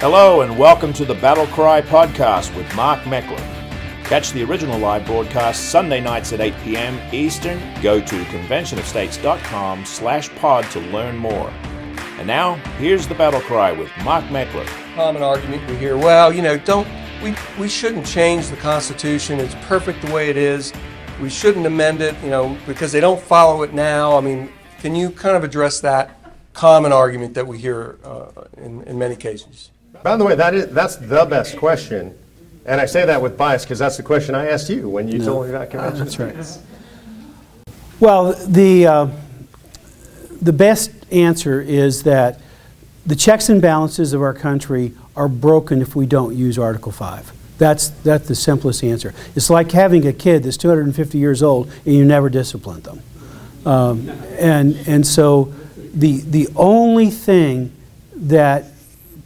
Hello and welcome to the Battle Cry podcast with Mark Meckler. Catch the original live broadcast Sunday nights at 8 p.m. Eastern. Go to conventionofstates.com slash pod to learn more. And now, here's the Battle Cry with Mark Meckler. Common argument we hear, well, you know, don't we, we shouldn't change the Constitution. It's perfect the way it is. We shouldn't amend it, you know, because they don't follow it now. I mean, can you kind of address that common argument that we hear uh, in, in many cases? By the way, that is, that's the best question. And I say that with bias because that's the question I asked you when you told me about convention. That's right. Well, the, uh, the best answer is that the checks and balances of our country are broken if we don't use Article 5. That's, that's the simplest answer. It's like having a kid that's 250 years old and you never discipline them. Um, and, and so the, the only thing that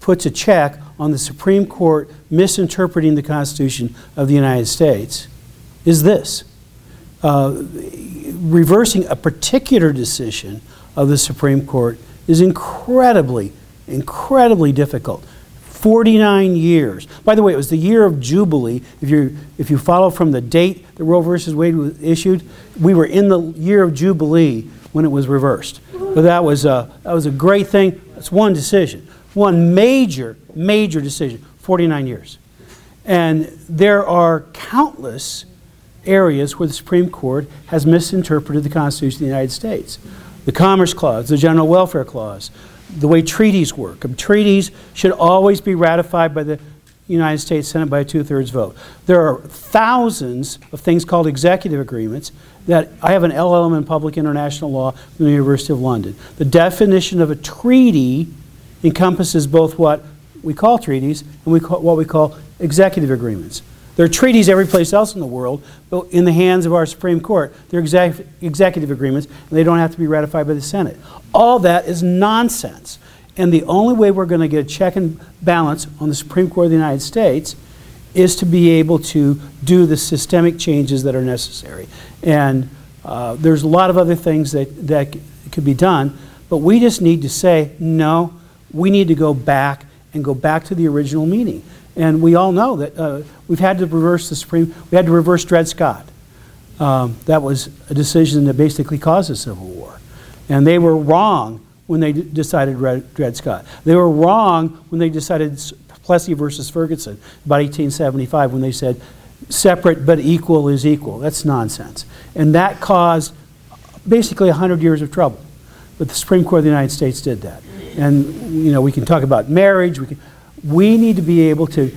puts a check on the Supreme Court misinterpreting the Constitution of the United States is this. Uh, reversing a particular decision of the Supreme Court is incredibly, incredibly difficult. 49 years. By the way, it was the year of Jubilee. If you, if you follow from the date that Roe versus Wade was issued, we were in the year of Jubilee when it was reversed. But that was a, that was a great thing. That's one decision. One major, major decision. 49 years. And there are countless areas where the Supreme Court has misinterpreted the Constitution of the United States. The Commerce Clause, the General Welfare Clause, the way treaties work. Treaties should always be ratified by the United States Senate by a two thirds vote. There are thousands of things called executive agreements that I have an LLM in public international law from the University of London. The definition of a treaty encompasses both what we call treaties and we call, what we call executive agreements. There are treaties every place else in the world, but in the hands of our Supreme Court, they're exec- executive agreements, and they don't have to be ratified by the Senate. All that is nonsense. And the only way we're going to get a check and balance on the Supreme Court of the United States is to be able to do the systemic changes that are necessary. And uh, there's a lot of other things that, that could be done, but we just need to say, no, we need to go back and go back to the original meaning. And we all know that uh, we've had to reverse the Supreme, we had to reverse Dred Scott. Um, that was a decision that basically caused the Civil War. And they were wrong when they decided Dred, Dred Scott. They were wrong when they decided Plessy versus Ferguson about 1875 when they said separate but equal is equal. That's nonsense. And that caused basically 100 years of trouble. But the Supreme Court of the United States did that. And, you know, we can talk about marriage. We, can, we need to be able to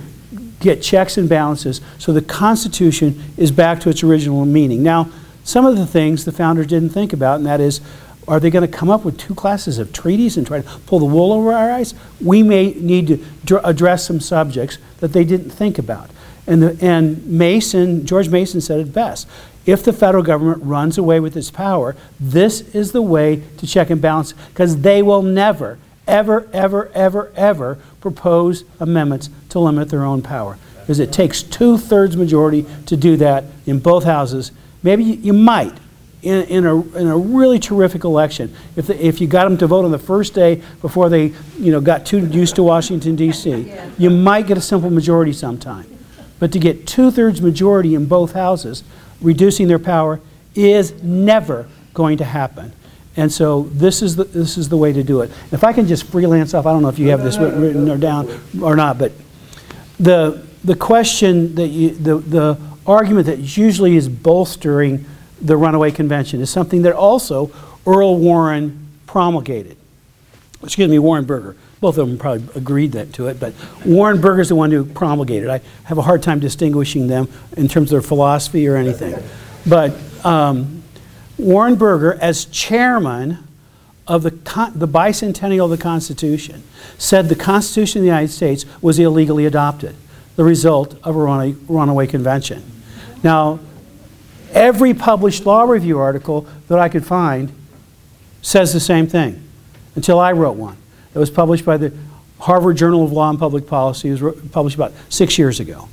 get checks and balances so the Constitution is back to its original meaning. Now, some of the things the founders didn't think about, and that is, are they going to come up with two classes of treaties and try to pull the wool over our eyes? We may need to dr- address some subjects that they didn't think about. And, the, and Mason, George Mason said it best. If the federal government runs away with its power, this is the way to check and balance because they will never, ever, ever, ever, ever propose amendments to limit their own power. Because it takes two thirds majority to do that in both houses. Maybe you, you might in, in, a, in a really terrific election. If, the, if you got them to vote on the first day before they you know, got too used to Washington, D.C., you might get a simple majority sometime. But to get two thirds majority in both houses, reducing their power, is never going to happen. And so this is the, this is the way to do it. If I can just freelance off, I don't know if you have this written or down or not, but the, the question that you, the, the argument that usually is bolstering the runaway convention is something that also Earl Warren promulgated. Excuse me, Warren Burger. Both of them probably agreed that, to it, but Warren Burger is the one who promulgated. I have a hard time distinguishing them in terms of their philosophy or anything. But um, Warren Burger, as chairman of the, the bicentennial of the Constitution, said the Constitution of the United States was illegally adopted, the result of a runaway, runaway convention. Now, every published law review article that I could find says the same thing until I wrote one. It was published by the Harvard Journal of Law and Public Policy. It was published about six years ago.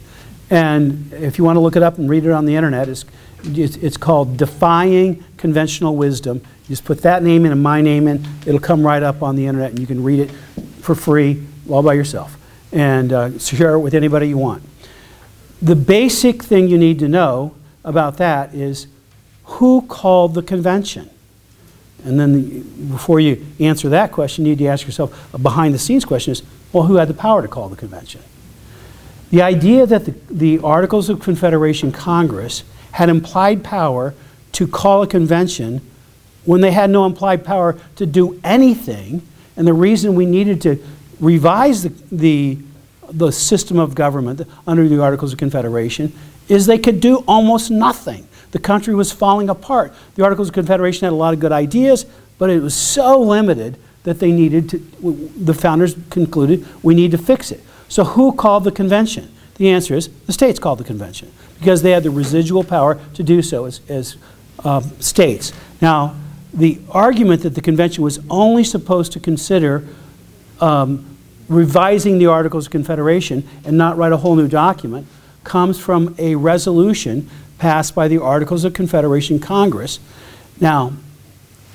And if you want to look it up and read it on the internet, it's it's called Defying Conventional Wisdom. You just put that name in and my name in, it'll come right up on the internet and you can read it for free all by yourself. and uh, share it with anybody you want. The basic thing you need to know about that is who called the convention? And then the, before you answer that question, you need to ask yourself a behind the scenes question is well, who had the power to call the convention? The idea that the, the Articles of Confederation Congress had implied power to call a convention when they had no implied power to do anything, and the reason we needed to revise the, the, the system of government under the Articles of Confederation is they could do almost nothing. The country was falling apart. The Articles of Confederation had a lot of good ideas, but it was so limited that they needed to, the founders concluded, we need to fix it. So who called the convention? The answer is the states called the convention because they had the residual power to do so as, as uh, states. Now, the argument that the convention was only supposed to consider um, revising the Articles of Confederation and not write a whole new document comes from a resolution passed by the Articles of Confederation Congress. Now,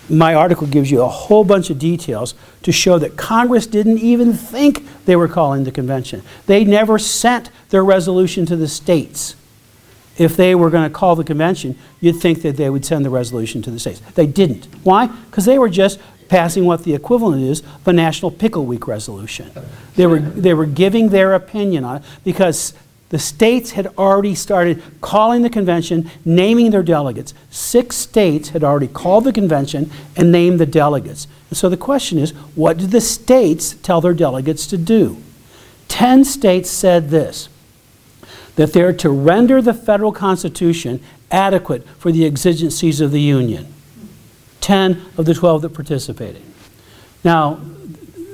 my article gives you a whole bunch of details to show that Congress didn't even think they were calling the convention. They never sent their resolution to the states. If they were going to call the convention, you'd think that they would send the resolution to the states. They didn't. Why? Because they were just passing what the equivalent is of a National Pickle Week resolution. They were, they were giving their opinion on it because the states had already started calling the convention, naming their delegates. Six states had already called the convention and named the delegates. And so the question is what did the states tell their delegates to do? Ten states said this that they're to render the federal constitution adequate for the exigencies of the Union. Ten of the 12 that participated. Now,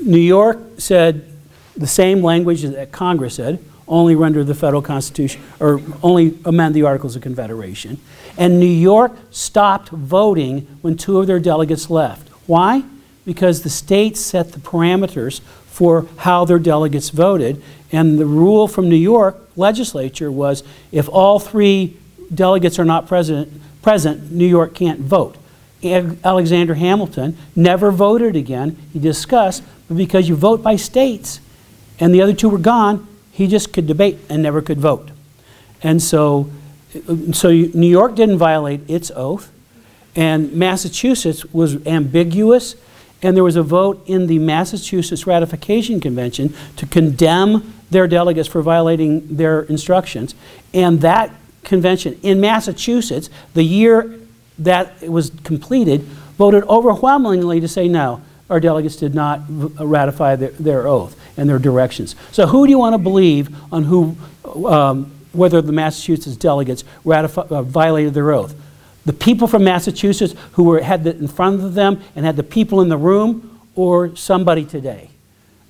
New York said the same language that Congress said only render the federal constitution or only amend the Articles of Confederation. And New York stopped voting when two of their delegates left. Why? Because the states set the parameters for how their delegates voted. And the rule from New York legislature was if all three delegates are not present, present New York can't vote. Alexander Hamilton never voted again. He discussed, but because you vote by states and the other two were gone, he just could debate and never could vote. And so, so New York didn't violate its oath, and Massachusetts was ambiguous, and there was a vote in the Massachusetts Ratification Convention to condemn their delegates for violating their instructions. And that convention in Massachusetts, the year that it was completed, voted overwhelmingly to say no, our delegates did not ratify their, their oath and their directions. So, who do you want to believe on who, um, whether the Massachusetts delegates ratifi- uh, violated their oath? The people from Massachusetts who were, had the, in front of them and had the people in the room, or somebody today?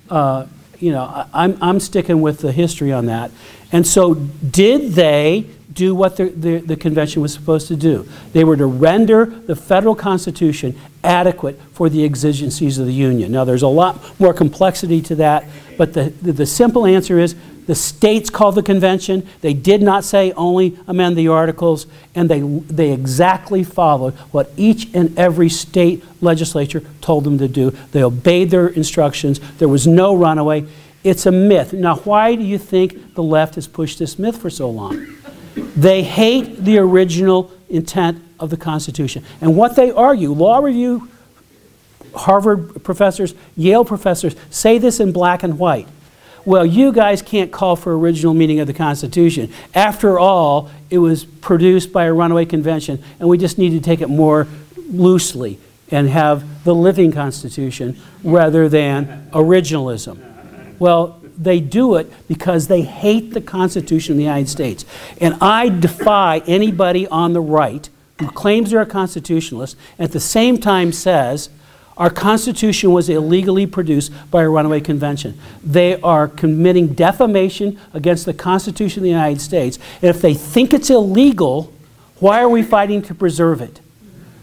Uh, you know, I, I'm, I'm sticking with the history on that. And so, did they do what the, the, the, convention was supposed to do. They were to render the federal constitution adequate for the exigencies of the union. Now, there's a lot more complexity to that, but the, the, the simple answer is the states called the convention. They did not say only amend the articles, and they, they exactly followed what each and every state legislature told them to do. They obeyed their instructions. There was no runaway. It's a myth. Now, why do you think the left has pushed this myth for so long? They hate the original intent of the Constitution. And what they argue, law review, Harvard professors, Yale professors say this in black and white. Well, you guys can't call for original meaning of the Constitution. After all, it was produced by a runaway convention, and we just need to take it more loosely and have the living Constitution rather than originalism. Well, they do it because they hate the Constitution of the United States. And I defy anybody on the right who claims they're a constitutionalist and at the same time says our Constitution was illegally produced by a runaway convention. They are committing defamation against the Constitution of the United States. And if they think it's illegal, why are we fighting to preserve it?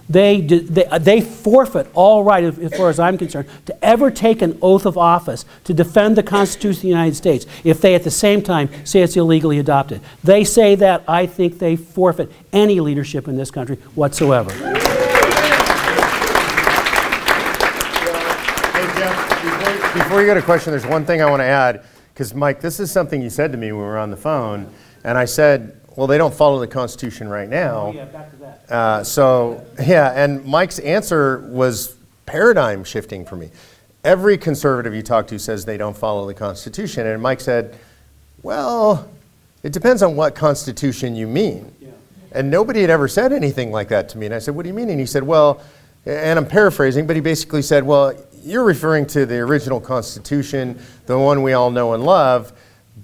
they, they, uh, they forfeit all right, as far as I'm concerned, to ever take an oath of office to defend the Constitution of the United States if they at the same time say it's illegally adopted. They say that, I think they forfeit any leadership in this country whatsoever. Hey, Jeff, before, you get a question, there's one thing I want to add. Because, Mike, this is something you said to me when we were on the phone, and I said, well, they don't follow the Constitution right now. Oh, back to that. Uh, so, yeah, and Mike's answer was paradigm shifting for me. Every conservative you talk to says they don't follow the Constitution. And Mike said, well, it depends on what Constitution you mean. Yeah. And nobody had ever said anything like that to me. And I said, what do you mean? And he said, well, and I'm paraphrasing, but he basically said, well, you're referring to the original Constitution, the one we all know and love.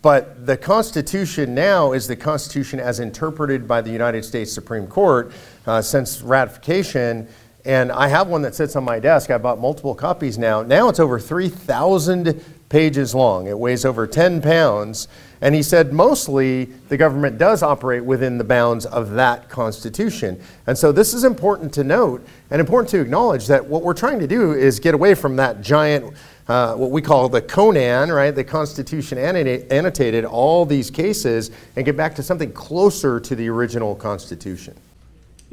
But the Constitution now is the Constitution as interpreted by the United States Supreme Court uh, since ratification. And I have one that sits on my desk. I bought multiple copies now. Now it's over 3,000 pages long. It weighs over 10 pounds. And he said mostly the government does operate within the bounds of that Constitution. And so this is important to note and important to acknowledge that what we're trying to do is get away from that giant, uh, what we call the Conan, right? The Constitution annotated all these cases and get back to something closer to the original Constitution.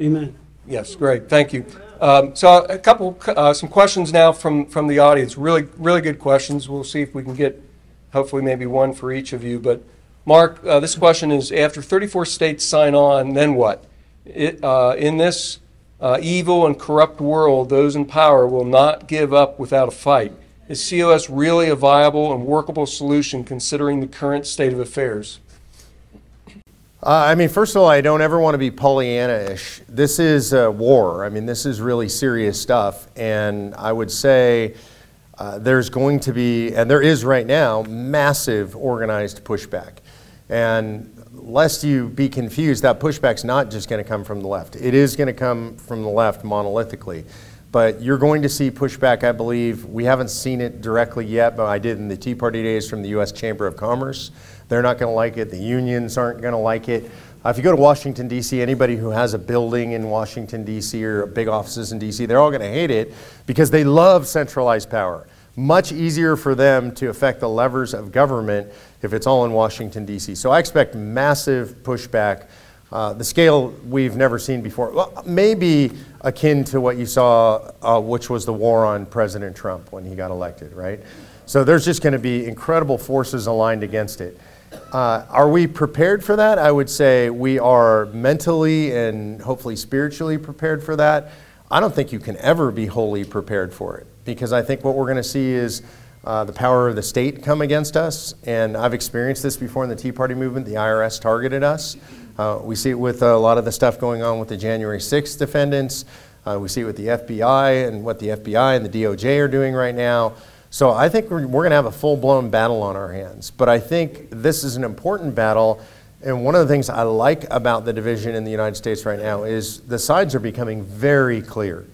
Amen. Yes, great, thank you. Um, So a couple, uh, some questions now from, from the audience, really, really good questions. We'll see if we can get, hopefully maybe one for each of you. But Mark, uh, this question is, after 34 states sign on, then what? It, uh, In this uh, evil and corrupt world, those in power will not give up without a fight. Is COS really a viable and workable solution considering the current state of affairs? Uh, I mean, first of all, I don't ever want to be Pollyanna-ish. This is war. I mean, this is really serious stuff, and I would say uh, there's going to be, and there is right now, massive organized pushback. And lest you be confused, that pushback's not just going to come from the left. It is going to come from the left monolithically. But you're going to see pushback, I believe. We haven't seen it directly yet, but I did in the Tea Party days from the U.S. Chamber of Commerce. They're not going to like it. The unions aren't going to like it. Uh, if you go to Washington, D.C., anybody who has a building in Washington, D.C., or big offices in D.C., they're all going to hate it because they love centralized power. Much easier for them to affect the levers of government if it's all in Washington, D.C. So I expect massive pushback. Uh, the scale we've never seen before. Well, maybe akin to what you saw, uh, which was the war on President Trump when he got elected, right? So there's just going to be incredible forces aligned against it. Uh, are we prepared for that? I would say we are mentally and hopefully spiritually prepared for that. I don't think you can ever be wholly prepared for it because I think what we're going to see is uh, the power of the state come against us. And I've experienced this before in the Tea Party movement. The IRS targeted us. Uh, we see it with a lot of the stuff going on with the January 6th defendants. Uh, we see it with the FBI and what the FBI and the DOJ are doing right now. So I think we're, we're going to have a full blown battle on our hands. But I think this is an important battle. And one of the things I like about the division in the United States right now is the sides are becoming very clear.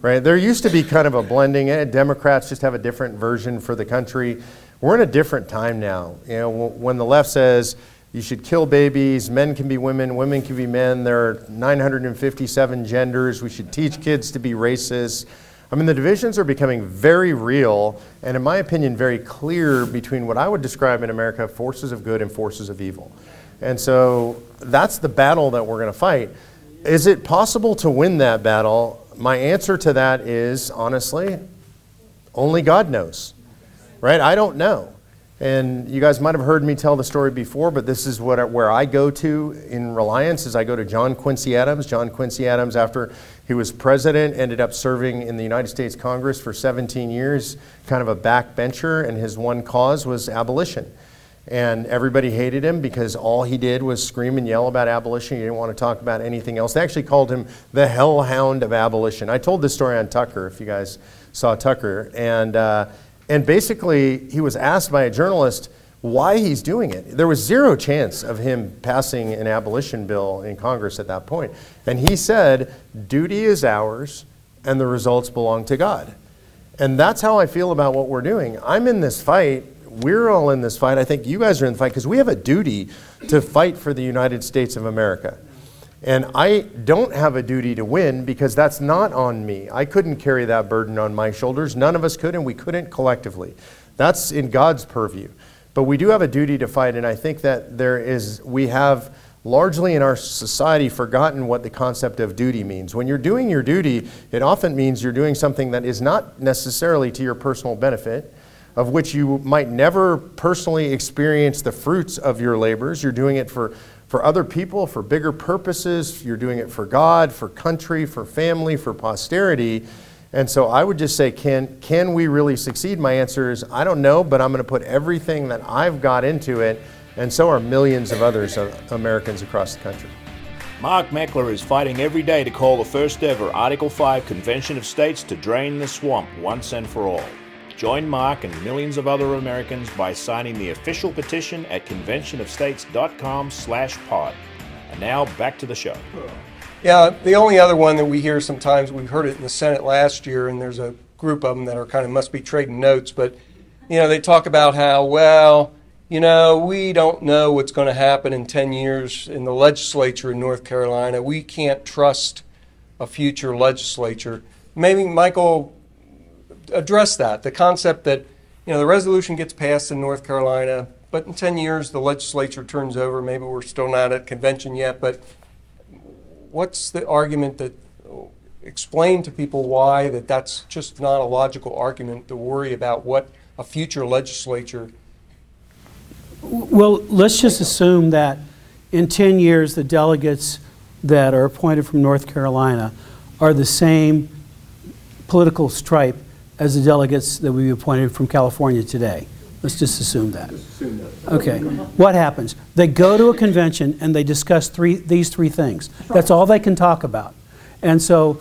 Right? There used to be kind of a blending. Eh, Democrats just have a different version for the country. We're in a different time now. You know, when the left says you should kill babies. Men can be women. Women can be men. There are 957 genders. We should teach kids to be racist. I mean, the divisions are becoming very real, and in my opinion, very clear between what I would describe in America forces of good and forces of evil. And so that's the battle that we're going to fight. Is it possible to win that battle? My answer to that is honestly, only God knows. Right? I don't know. And you guys might have heard me tell the story before, but this is what, where I go to in Reliance is I go to John Quincy Adams. John Quincy Adams, after he was president, ended up serving in the United States Congress for 17 years, kind of a backbencher, and his one cause was abolition. And everybody hated him because all he did was scream and yell about abolition. He didn't want to talk about anything else. They actually called him the hellhound of abolition. I told this story on Tucker, if you guys saw Tucker. And uh, and basically, he was asked by a journalist why he's doing it. There was zero chance of him passing an abolition bill in Congress at that point. And he said, duty is ours, and the results belong to God. And that's how I feel about what we're doing. I'm in this fight. We're all in this fight. I think you guys are in the fight because we have a duty to fight for the United States of America. And I don't have a duty to win because that's not on me. I couldn't carry that burden on my shoulders. None of us could, and we couldn't collectively. That's in God's purview. But we do have a duty to fight, and I think that there is, we have largely in our society forgotten what the concept of duty means. When you're doing your duty, it often means you're doing something that is not necessarily to your personal benefit. of which you might never personally experience the fruits of your labors. You're doing it for, for other people, for bigger purposes. You're doing it for God, for country, for family, for posterity. And so I would just say, can, can we really succeed? My answer is, I don't know, but I'm going to put everything that I've got into it, and so are millions of others of Americans across the country. Mark Meckler is fighting every day to call the first ever Article 5 Convention of States to drain the swamp once and for all. Join Mark and millions of other Americans by signing the official petition at conventionofstates.com slash pod. And now back to the show. Yeah, the only other one that we hear sometimes, we've heard it in the Senate last year, and there's a group of them that are kind of must be trading notes, but you know, they talk about how, well, you know, we don't know what's going to happen in 10 years in the legislature in North Carolina. We can't trust a future legislature. Maybe Michael address that the concept that you know the resolution gets passed in North Carolina, but in 10 years the legislature turns over. Maybe we're still not at convention yet, but what's the argument that explain to people why that that's just not a logical argument to worry about what a future legislature Well, let's just assume that in 10 years, the delegates that are appointed from North Carolina are the same political stripe as the delegates that we appointed from California today. Let's just assume that. Okay. What happens? They go to a convention and they discuss three, these three things. That's all they can talk about. And so,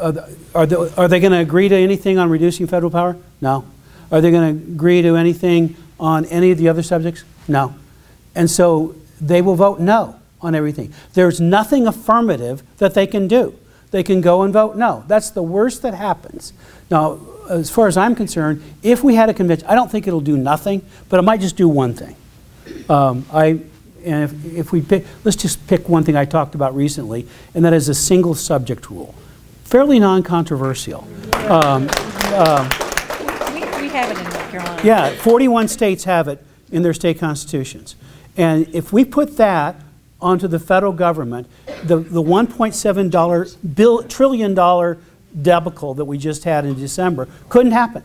are they, are they going to agree to anything on reducing federal power? No. Are they going to agree to anything on any of the other subjects? No. And so they will vote no on everything. There's nothing affirmative that they can do. They can go and vote no. That's the worst that happens. Now, as far as I'm concerned, if we had a convention, I don't think it'll do nothing, but it might just do one thing. Um, I, and if, if we pick, let's just pick one thing I talked about recently, and that is a single subject rule. Fairly non controversial. Um, We, we have it in North Carolina. yeah, 41 states have it in their state constitutions. And if we put that onto the federal government, the, the $1.7 bill, trillion dollar debacle that we just had in December couldn't happen.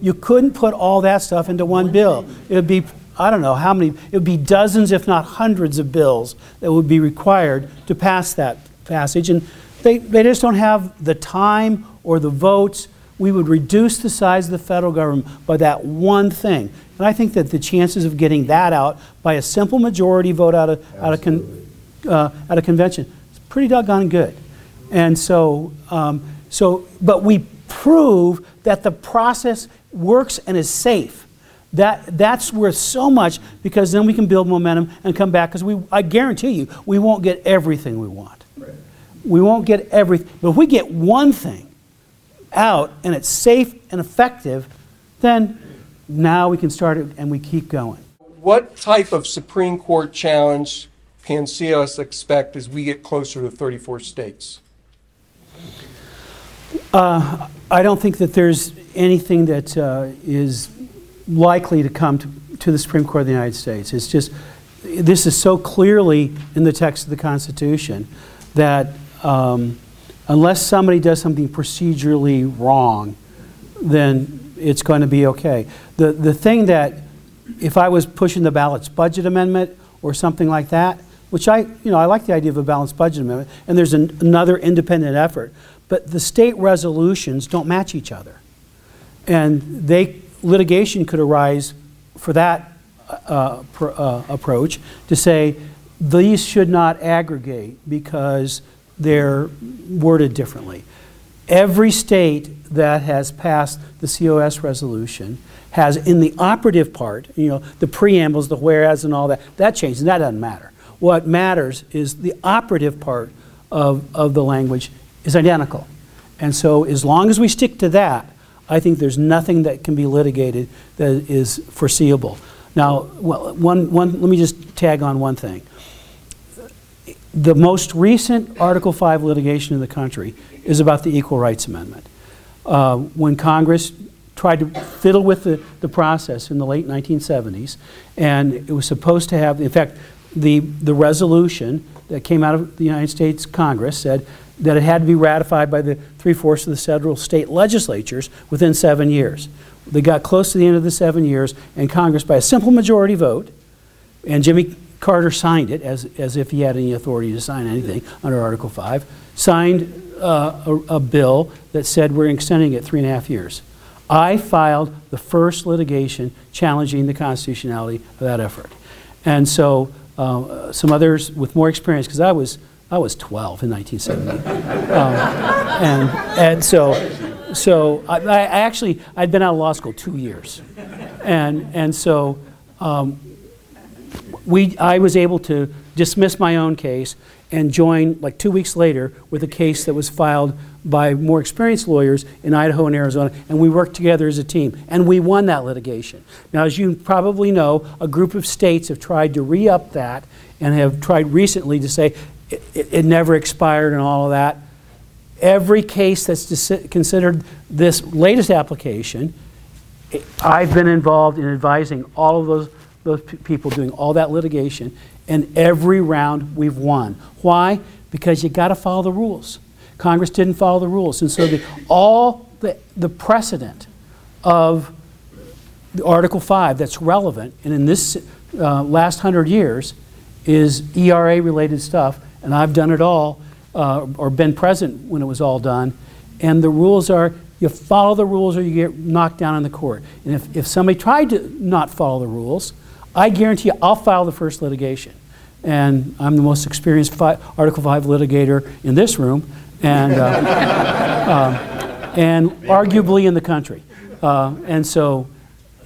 You couldn't put all that stuff into one bill. It would be, I don't know how many, it would be dozens, if not hundreds of bills that would be required to pass that passage. And they, they just don't have the time or the votes. We would reduce the size of the federal government by that one thing. And I think that the chances of getting that out by a simple majority vote out of, out of, con, uh, at a convention is pretty doggone good. And so, um, so, but we prove that the process works and is safe. That, that's worth so much because then we can build momentum and come back because we, I guarantee you, we won't get everything we want. We won't get everything. But if we get one thing out and it's safe and effective, then now we can start it and we keep going. what type of Supreme Court challenge can COS expect as we get closer to 34 states? Uh, I don't think that there's anything that uh, is likely to come to, to the Supreme Court of the United States. It's just, this is so clearly in the text of the Constitution that um, unless somebody does something procedurally wrong, then it's going to be okay. The, the thing that, if I was pushing the balanced budget amendment or something like that, which I, you know, I like the idea of a balanced budget amendment, and there's an, another independent effort, but the state resolutions don't match each other. And they, litigation could arise for that uh, pr- uh, approach to say these should not aggregate because they're worded differently. Every state that has passed the COS resolution has, in the operative part, you know, the preambles, the whereas, and all that, that changes. That doesn't matter. What matters is the operative part of, of the language is identical. And so, as long as we stick to that, I think there's nothing that can be litigated that is foreseeable. Now, well, one, one, let me just tag on one thing. The most recent Article 5 litigation in the country is about the Equal Rights Amendment. Uh, when Congress tried to fiddle with the, the process in the late 1970s, and it was supposed to have, in fact, the, the resolution that came out of the United States Congress said that it had to be ratified by the three-fourths of the federal state legislatures within seven years. They got close to the end of the seven years, and Congress, by a simple majority vote, and Jimmy Carter signed it as, as if he had any authority to sign anything under Article 5, signed uh, a, a bill that said we're extending it three and a half years. I filed the first litigation challenging the constitutionality of that effort. And so uh, some others with more experience, because I was, I was 12 in 1970. um, and, and so, so I, I actually, I'd been out of law school two years. And, and so um, we, I was able to dismiss my own case and join, like two weeks later, with a case that was filed by more experienced lawyers in Idaho and Arizona, and we worked together as a team, and we won that litigation. Now, as you probably know, a group of states have tried to re up that and have tried recently to say it, it, it never expired and all of that. Every case that's dis- considered this latest application, I've been involved in advising all of those, those people doing all that litigation, and every round we've won. Why? Because you got to follow the rules. Congress didn't follow the rules, and so the, all the, the precedent of the Article 5 that's relevant, and in this uh, last hundred years, is ERA related stuff, and I've done it all, uh, or been present when it was all done. And the rules are you follow the rules or you get knocked down in the court. And if, if somebody tried to not follow the rules, I guarantee you I'll file the first litigation. And I'm the most experienced fi- Article 5 litigator in this room, and, uh, uh, and arguably in the country. Uh, and so,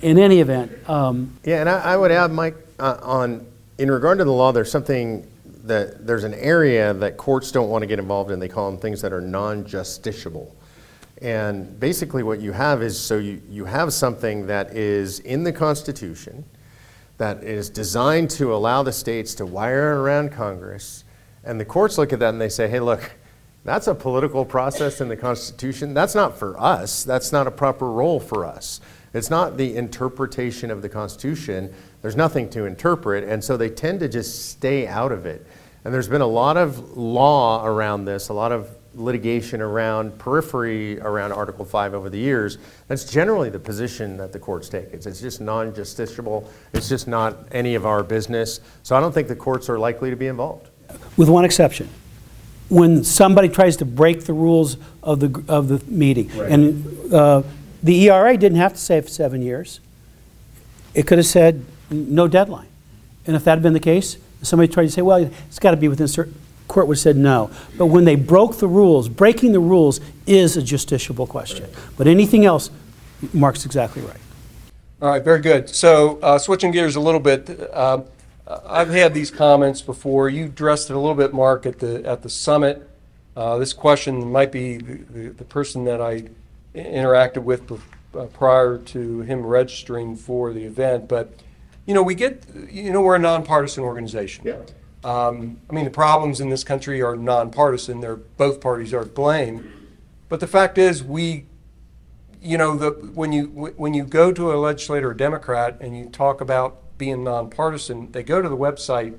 in any event, um, Yeah, and I, I would add, Mike, uh, on in regard to the law, there's something that there's an area that courts don't want to get involved in. They call them things that are non-justiciable. And basically, what you have is so you, you have something that is in the Constitution that is designed to allow the states to wire around Congress. And the courts look at that and they say, hey, look, that's a political process in the Constitution. That's not for us. That's not a proper role for us. It's not the interpretation of the Constitution. There's nothing to interpret. And so they tend to just stay out of it. And there's been a lot of law around this, a lot of litigation around periphery around Article 5 over the years. That's generally the position that the courts take. It's, it's just non justiciable, it's just not any of our business. So I don't think the courts are likely to be involved. with one exception. When somebody tries to break the rules of the, of the meeting. And uh, the ERA didn't have to say for seven years. It could have said no deadline. And if that had been the case, somebody tried to say, well, it's got to be within certain, court would have said no. But when they broke the rules, breaking the rules is a justiciable question. But anything else, Mark's exactly right. All right, very good. So, uh, switching gears a little bit, uh, I've had these comments before. You addressed it a little bit, Mark, at the at the summit. Uh, this question might be the, the, the person that I interacted with uh, prior to him registering for the event. But you know, we get you know we're a nonpartisan organization. Yeah. Um, I mean, the problems in this country are nonpartisan. They're both parties are to blame. But the fact is, we you know, the, when you when you go to a legislator a Democrat and you talk about being nonpartisan, they go to the website.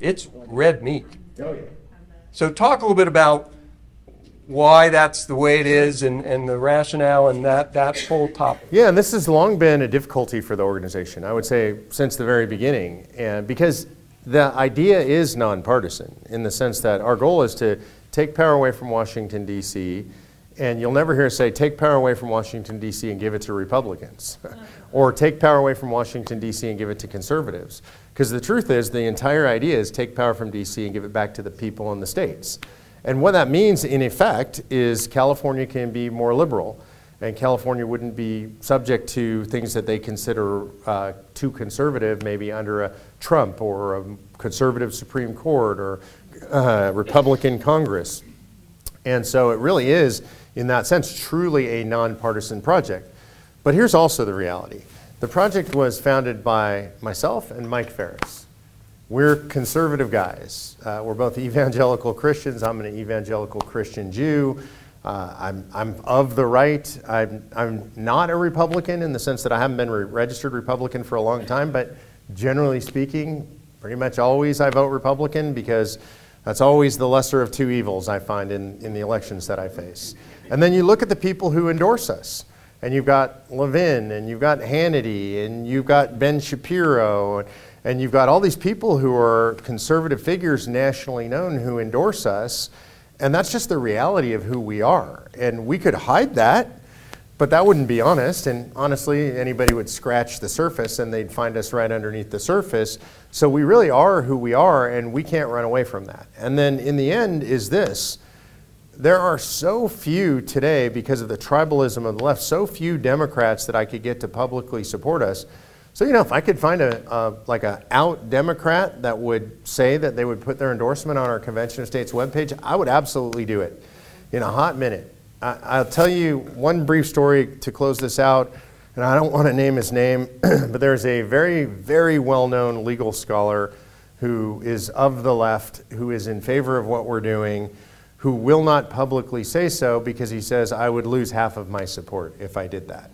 It's red meat. Oh, yeah. So talk a little bit about why that's the way it is and, and the rationale and that that whole topic. Yeah, and this has long been a difficulty for the organization, I would say, since the very beginning. And because the idea is nonpartisan in the sense that our goal is to take power away from Washington, D.C., and you'll never hear us say, take power away from Washington, D.C., and give it to Republicans, or take power away from Washington, D.C., and give it to conservatives. Because the truth is, the entire idea is take power from D.C. and give it back to the people in the states. And what that means, in effect, is California can be more liberal, and California wouldn't be subject to things that they consider uh, too conservative, maybe under a Trump or a conservative Supreme Court or uh, Republican Congress. And so it really is, in that sense, truly a nonpartisan project. But here's also the reality the project was founded by myself and Mike Farris. We're conservative guys. Uh, we're both evangelical Christians. I'm an evangelical Christian Jew. Uh, I'm, I'm of the right. I'm, I'm not a Republican in the sense that I haven't been a registered Republican for a long time, but generally speaking, pretty much always I vote Republican because That's always the lesser of two evils I find in, in the elections that I face. And then you look at the people who endorse us. And you've got Levin, and you've got Hannity, and you've got Ben Shapiro, and you've got all these people who are conservative figures nationally known who endorse us. And that's just the reality of who we are. And we could hide that, but that wouldn't be honest. And honestly, anybody would scratch the surface and they'd find us right underneath the surface. So we really are who we are, and we can't run away from that. And then in the end, is this there are so few today, because of the tribalism of the left, so few Democrats that I could get to publicly support us. So, you know, if I could find a, a like a out Democrat that would say that they would put their endorsement on our Convention of States webpage, I would absolutely do it in a hot minute. I, I'll tell you one brief story to close this out, and I don't want to name his name, but there's a very, very well known legal scholar who is of the left, who is in favor of what we're doing who will not publicly say so because he says, I would lose half of my support if I did that.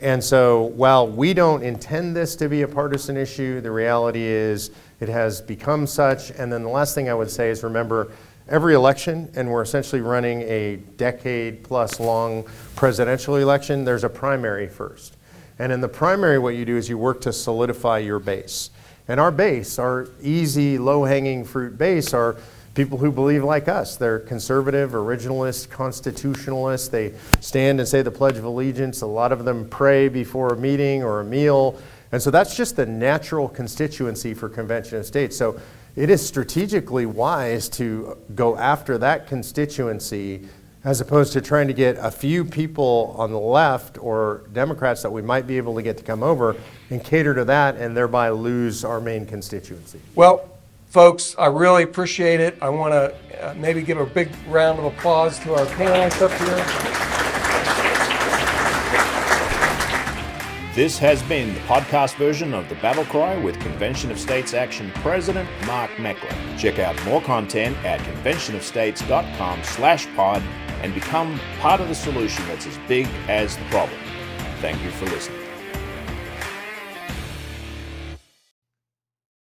And so, while we don't intend this to be a partisan issue, the reality is it has become such. And then the last thing I would say is remember, every election, and we're essentially running a decade plus long presidential election, there's a primary first. And in the primary, what you do is you work to solidify your base. And our base, our easy, low hanging fruit base, are people who believe like us. They're conservative, originalist, constitutionalists. They stand and say the Pledge of Allegiance. A lot of them pray before a meeting or a meal. And so that's just the natural constituency for Convention of States. So it is strategically wise to go after that constituency as opposed to trying to get a few people on the left or Democrats that we might be able to get to come over and cater to that and thereby lose our main constituency. Well, Folks, I really appreciate it. I want to uh, maybe give a big round of applause to our panelists up here. This has been the podcast version of The Battle Cry with Convention of States Action President Mark Meckler. Check out more content at conventionofstates.com slash pod and become part of the solution that's as big as the problem. Thank you for listening.